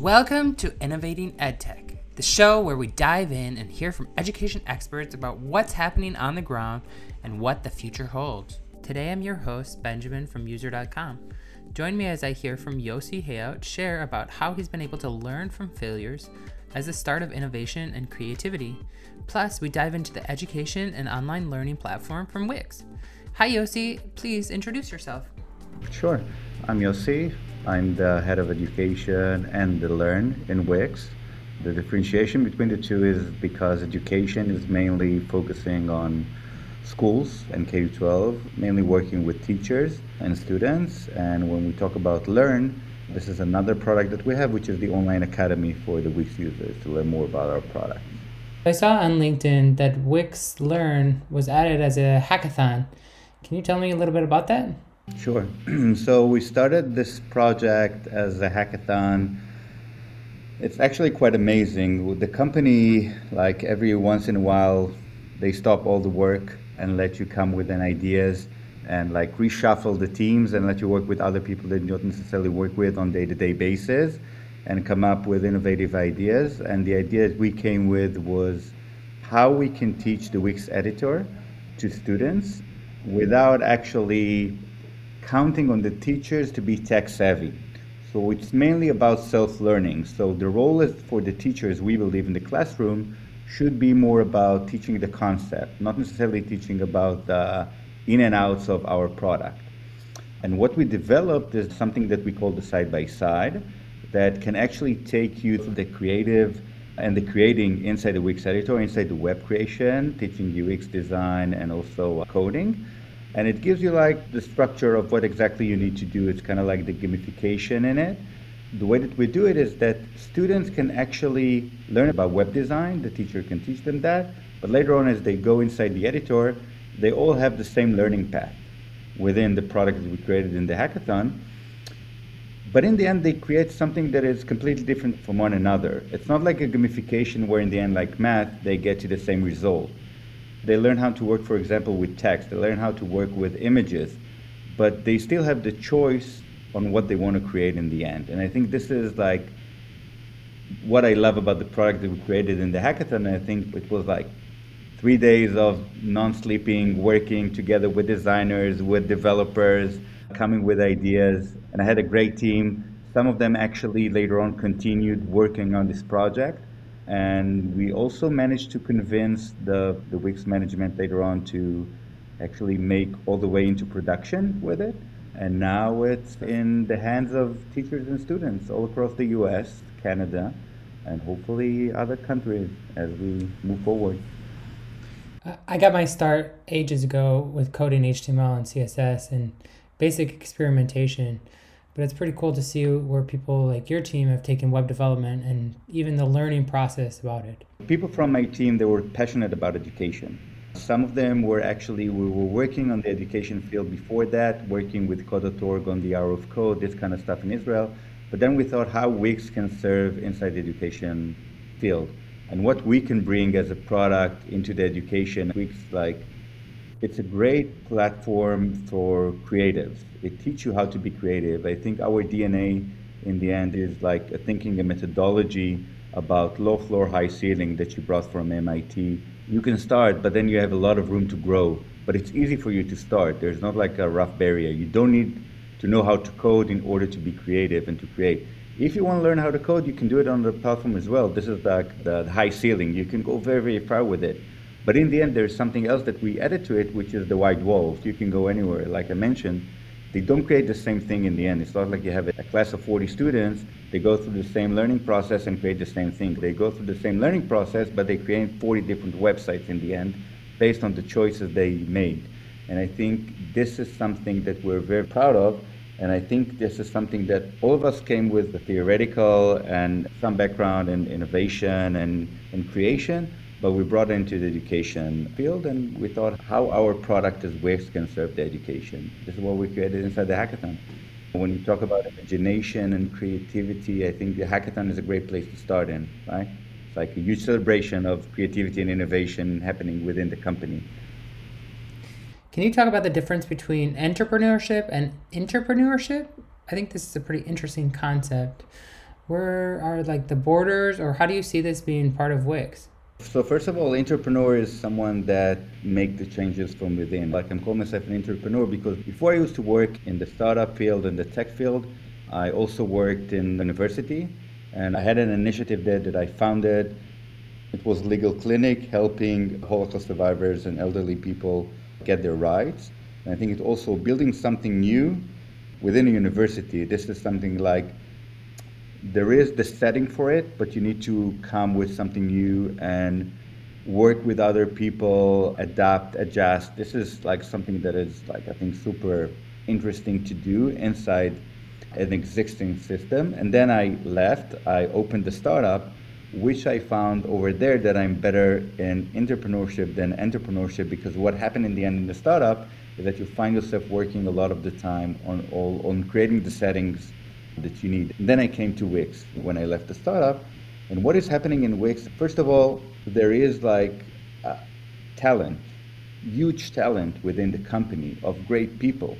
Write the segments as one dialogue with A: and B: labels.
A: Welcome to Innovating EdTech, the show where we dive in and hear from education experts about what's happening on the ground and what the future holds. Today I'm your host, Benjamin from User.com. Join me as I hear from Yossi Hayut share about how he's been able to learn from failures as the start of innovation and creativity. Plus, we dive into the education and online learning platform from Wix. Hi Yossi, please introduce yourself.
B: Sure. I'm Yossi. I'm the head of education and the Learn in Wix. The differentiation between the two is because education is mainly focusing on schools and K 12, mainly working with teachers and students. And when we talk about Learn, this is another product that we have, which is the online academy for the Wix users to learn more about our product.
A: I saw on LinkedIn that Wix Learn was added as a hackathon. Can you tell me a little bit about that?
B: Sure. so we started this project as a hackathon. It's actually quite amazing. The company, like every once in a while, they stop all the work and let you come with an ideas and like reshuffle the teams and let you work with other people that you don't necessarily work with on day-to-day basis and come up with innovative ideas. And the idea that we came with was how we can teach the Wix editor to students without actually counting on the teachers to be tech savvy. So it's mainly about self-learning. So the role for the teachers, we believe in the classroom, should be more about teaching the concept, not necessarily teaching about the in and outs of our product. And what we developed is something that we call the side by side that can actually take you through the creative and the creating inside the Wix editor, inside the web creation, teaching UX design and also coding and it gives you like the structure of what exactly you need to do. It's kind of like the gamification in it. The way that we do it is that students can actually learn about web design. The teacher can teach them that. But later on, as they go inside the editor, they all have the same learning path within the product that we created in the hackathon. But in the end, they create something that is completely different from one another. It's not like a gamification where, in the end, like math, they get to the same result. They learn how to work, for example, with text. They learn how to work with images, but they still have the choice on what they want to create in the end. And I think this is like what I love about the product that we created in the hackathon. I think it was like three days of non-sleeping, working together with designers, with developers, coming with ideas. And I had a great team. Some of them actually later on continued working on this project. And we also managed to convince the, the Wix management later on to actually make all the way into production with it. And now it's in the hands of teachers and students all across the US, Canada, and hopefully other countries as we move forward.
A: I got my start ages ago with coding HTML and CSS and basic experimentation. But it's pretty cool to see where people like your team have taken web development and even the learning process about it.
B: People from my team, they were passionate about education. Some of them were actually, we were working on the education field before that, working with Code.org on the hour of code, this kind of stuff in Israel. But then we thought how Wix can serve inside the education field and what we can bring as a product into the education. Wix like it's a great platform for creatives. It teaches you how to be creative. I think our DNA in the end is like a thinking a methodology about low floor, high ceiling that you brought from MIT. You can start, but then you have a lot of room to grow. But it's easy for you to start. There's not like a rough barrier. You don't need to know how to code in order to be creative and to create. If you want to learn how to code, you can do it on the platform as well. This is like the, the high ceiling. You can go very, very far with it. But in the end, there's something else that we added to it, which is the wide walls. You can go anywhere. Like I mentioned, they don't create the same thing in the end. It's not like you have a class of 40 students, they go through the same learning process and create the same thing. They go through the same learning process, but they create 40 different websites in the end based on the choices they made. And I think this is something that we're very proud of. And I think this is something that all of us came with the theoretical and some background in innovation and, and creation, but we brought into the education field and we thought how our product as Wix can serve the education. This is what we created inside the hackathon. When you talk about imagination and creativity, I think the hackathon is a great place to start in, right? It's like a huge celebration of creativity and innovation happening within the company.
A: Can you talk about the difference between intrepreneurship and entrepreneurship? I think this is a pretty interesting concept. Where are like the borders, or how do you see this being part of Wix?
B: So first of all, intrepreneur is someone that make the changes from within. Like I'm calling myself an intrepreneur because before I used to work in the startup field and the tech field, I also worked in the university and I had an initiative there that I founded. It was Legal Clinic helping Holocaust survivors and elderly people get their rights. And I think it's also building something new within a university. This is something like there is the setting for it, but you need to come with something new and work with other people, adapt, adjust. This is like something that is like I think super interesting to do inside an existing system. And then I left. I opened the startup, which I found over there that I'm better in intrepreneurship than entrepreneurship because what happened in the end in the startup is that you find yourself working a lot of the time on all on creating the settings that you need. And then I came to Wix when I left the startup. And what is happening in Wix? First of all, there is like uh, talent, huge talent within the company of great people.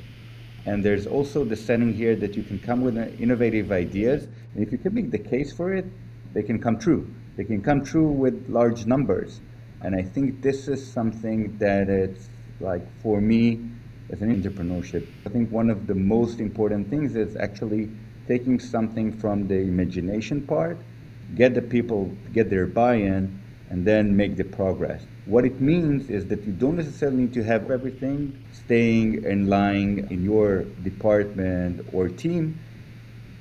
B: And there's also the setting here that you can come with innovative ideas. And if you can make the case for it, they can come true. They can come true with large numbers. And I think this is something that it's like for me as an intrepreneurship. I think one of the most important things is actually taking something from the imagination part, get the people, get their buy-in, and then make the progress. What it means is that you don't necessarily need to have everything staying and lying in your department or team.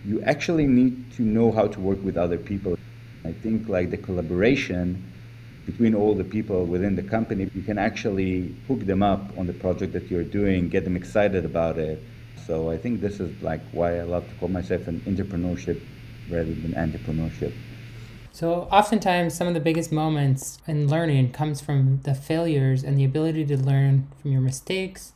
B: You actually need to know how to work with other people. I think like the collaboration between all the people within the company, you can actually hook them up on the project that you're doing, get them excited about it, so I think this is like why I love to call myself an intrepreneurship rather than entrepreneurship.
A: So oftentimes some of the biggest moments in learning comes from the failures and the ability to learn from your mistakes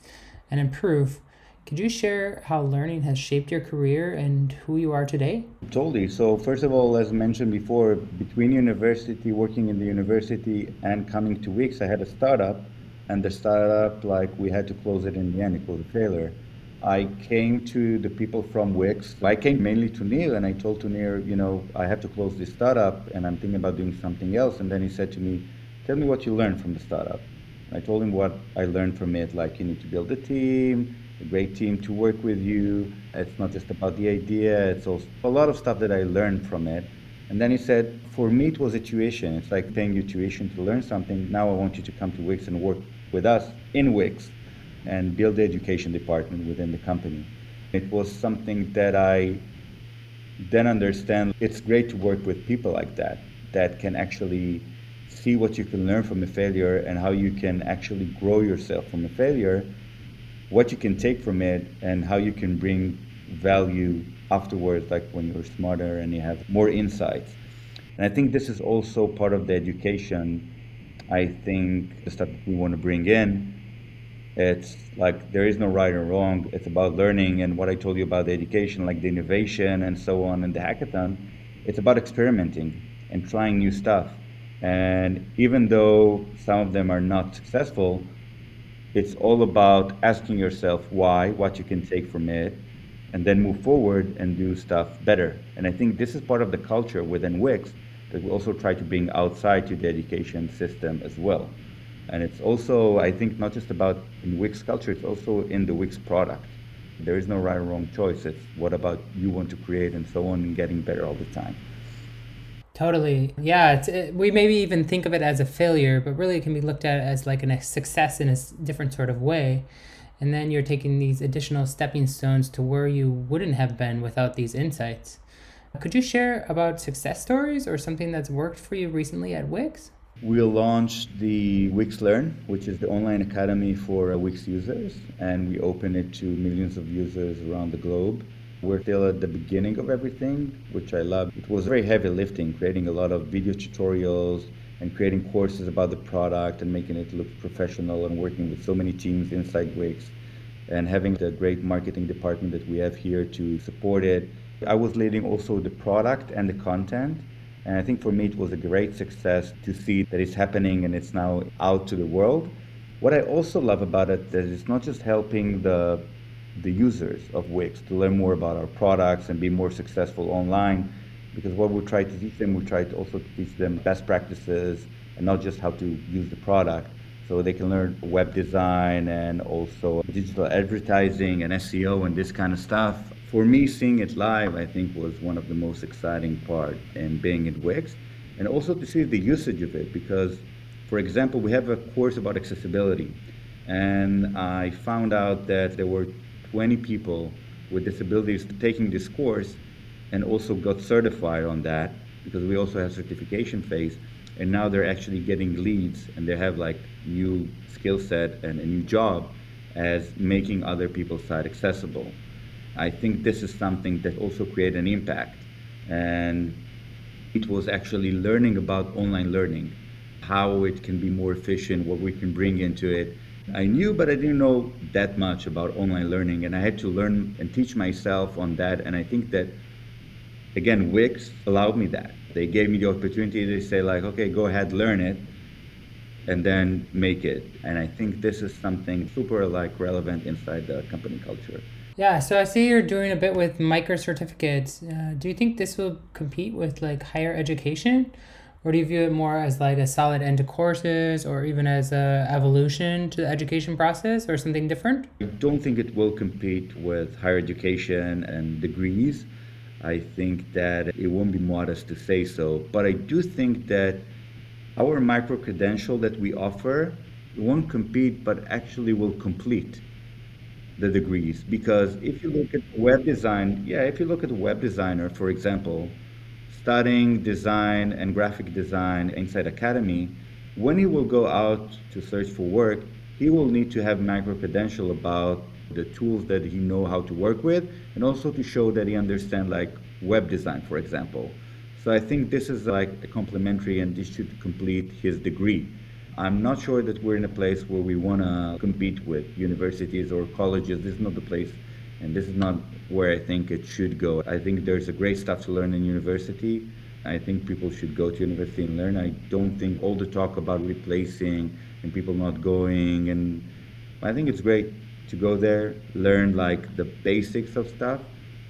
A: and improve. Could you share how learning has shaped your career and who you are today?
B: Totally. So first of all, as mentioned before, between university, working in the university and coming to Wix, I had a startup and the startup, like we had to close it in the end, it was a failure. I came to the people from Wix. I came mainly to Nir and I told to Nir, you know, I have to close this startup and I'm thinking about doing something else. And then he said to me, tell me what you learned from the startup. I told him what I learned from it, like you need to build a team, a great team to work with you. It's not just about the idea, it's also a lot of stuff that I learned from it. And then he said, for me, it was a tuition. It's like paying you tuition to learn something. Now I want you to come to Wix and work with us in Wix and build the education department within the company. It was something that I then understand it's great to work with people like that, that can actually see what you can learn from a failure and how you can actually grow yourself from a failure, what you can take from it, and how you can bring value afterwards, like when you're smarter and you have more insights. And I think this is also part of the education. I think the stuff we want to bring in it's like there is no right or wrong. It's about learning and what I told you about the education, like the innovation and so on, and the hackathon. It's about experimenting and trying new stuff. And even though some of them are not successful, it's all about asking yourself why, what you can take from it, and then move forward and do stuff better. And I think this is part of the culture within Wix that we also try to bring outside to the education system as well. And it's also, I think, not just about in Wix culture, it's also in the Wix product. There is no right or wrong choice. It's what about you want to create and so on and getting better all the time.
A: Totally. Yeah, it, we maybe even think of it as a failure, but really it can be looked at as like a success in a different sort of way. And then you're taking these additional stepping stones to where you wouldn't have been without these insights. Could you share about success stories or something that's worked for you recently at Wix?
B: We launched the Wix Learn, which is the online academy for uh, Wix users, and we open it to millions of users around the globe. We're still at the beginning of everything, which I love. It was very heavy lifting, creating a lot of video tutorials and creating courses about the product and making it look professional and working with so many teams inside Wix and having the great marketing department that we have here to support it. I was leading also the product and the content and I think for me, it was a great success to see that it's happening and it's now out to the world. What I also love about it is it's not just helping the the users of Wix to learn more about our products and be more successful online. because what we try to teach them, we try to also teach them best practices and not just how to use the product. So they can learn web design and also digital advertising and SEO and this kind of stuff. For me, seeing it live, I think was one of the most exciting part and being in Wix, and also to see the usage of it. Because, for example, we have a course about accessibility, and I found out that there were 20 people with disabilities taking this course, and also got certified on that because we also have certification phase and now they're actually getting leads and they have like new skill set and a new job as making other people's site accessible i think this is something that also create an impact and it was actually learning about online learning how it can be more efficient what we can bring into it i knew but i didn't know that much about online learning and i had to learn and teach myself on that and i think that again, Wix allowed me that. They gave me the opportunity to say like, okay, go ahead, learn it, and then make it. And I think this is something super like relevant inside the company culture.
A: Yeah, so I see you're doing a bit with micro certificates. Uh, do you think this will compete with like higher education? Or do you view it more as like a solid end to courses or even as a evolution to the education process or something different?
B: I don't think it will compete with higher education and degrees. I think that it won't be modest to say so, but I do think that our micro credential that we offer won't compete, but actually will complete the degrees. Because if you look at web design, yeah, if you look at a web designer, for example, studying design and graphic design inside Academy, when he will go out to search for work, he will need to have micro credential about the tools that he know how to work with, and also to show that he understand like web design, for example. So I think this is like a complementary, and this should complete his degree. I'm not sure that we're in a place where we want to compete with universities or colleges. This is not the place, and this is not where I think it should go. I think there's a great stuff to learn in university. I think people should go to university and learn. I don't think all the talk about replacing and people not going, and I think it's great to go there, learn like the basics of stuff,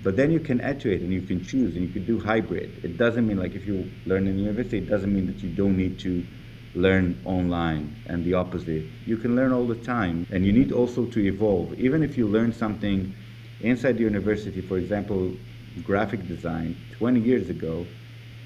B: but then you can add to it and you can choose and you can do hybrid. It doesn't mean like if you learn in university, it doesn't mean that you don't need to learn online and the opposite. You can learn all the time and you need also to evolve. Even if you learn something inside the university, for example, graphic design 20 years ago,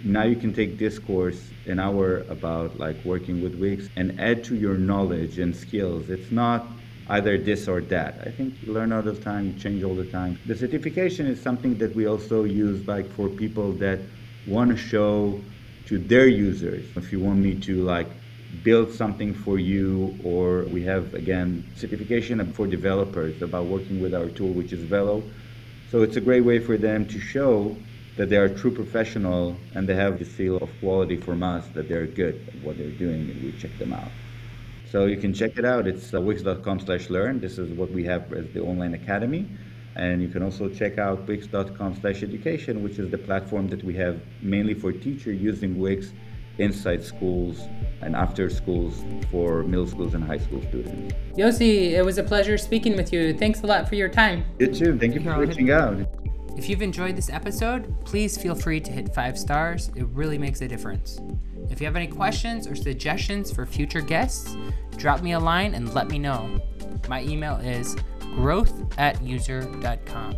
B: now you can take this course an hour about like working with Wix and add to your knowledge and skills. It's not either this or that. I think you learn all the time, you change all the time. The certification is something that we also use like for people that want to show to their users. If you want me to like build something for you or we have again certification for developers about working with our tool which is Velo. So it's a great way for them to show that they are true professional and they have the seal of quality from us that they're good at what they're doing and we check them out. So you can check it out. It's uh, wix.com slash learn. This is what we have as the online academy. And you can also check out wix.com slash education, which is the platform that we have mainly for teachers using Wix inside schools and after schools for middle schools and high school students.
A: Yossi, it was a pleasure speaking with you. Thanks a lot for your time.
B: You too. Thank you for reaching out.
A: If you've enjoyed this episode, please feel free to hit five stars. It really makes a difference. If you have any questions or suggestions for future guests, drop me a line and let me know. My email is growth at user.com.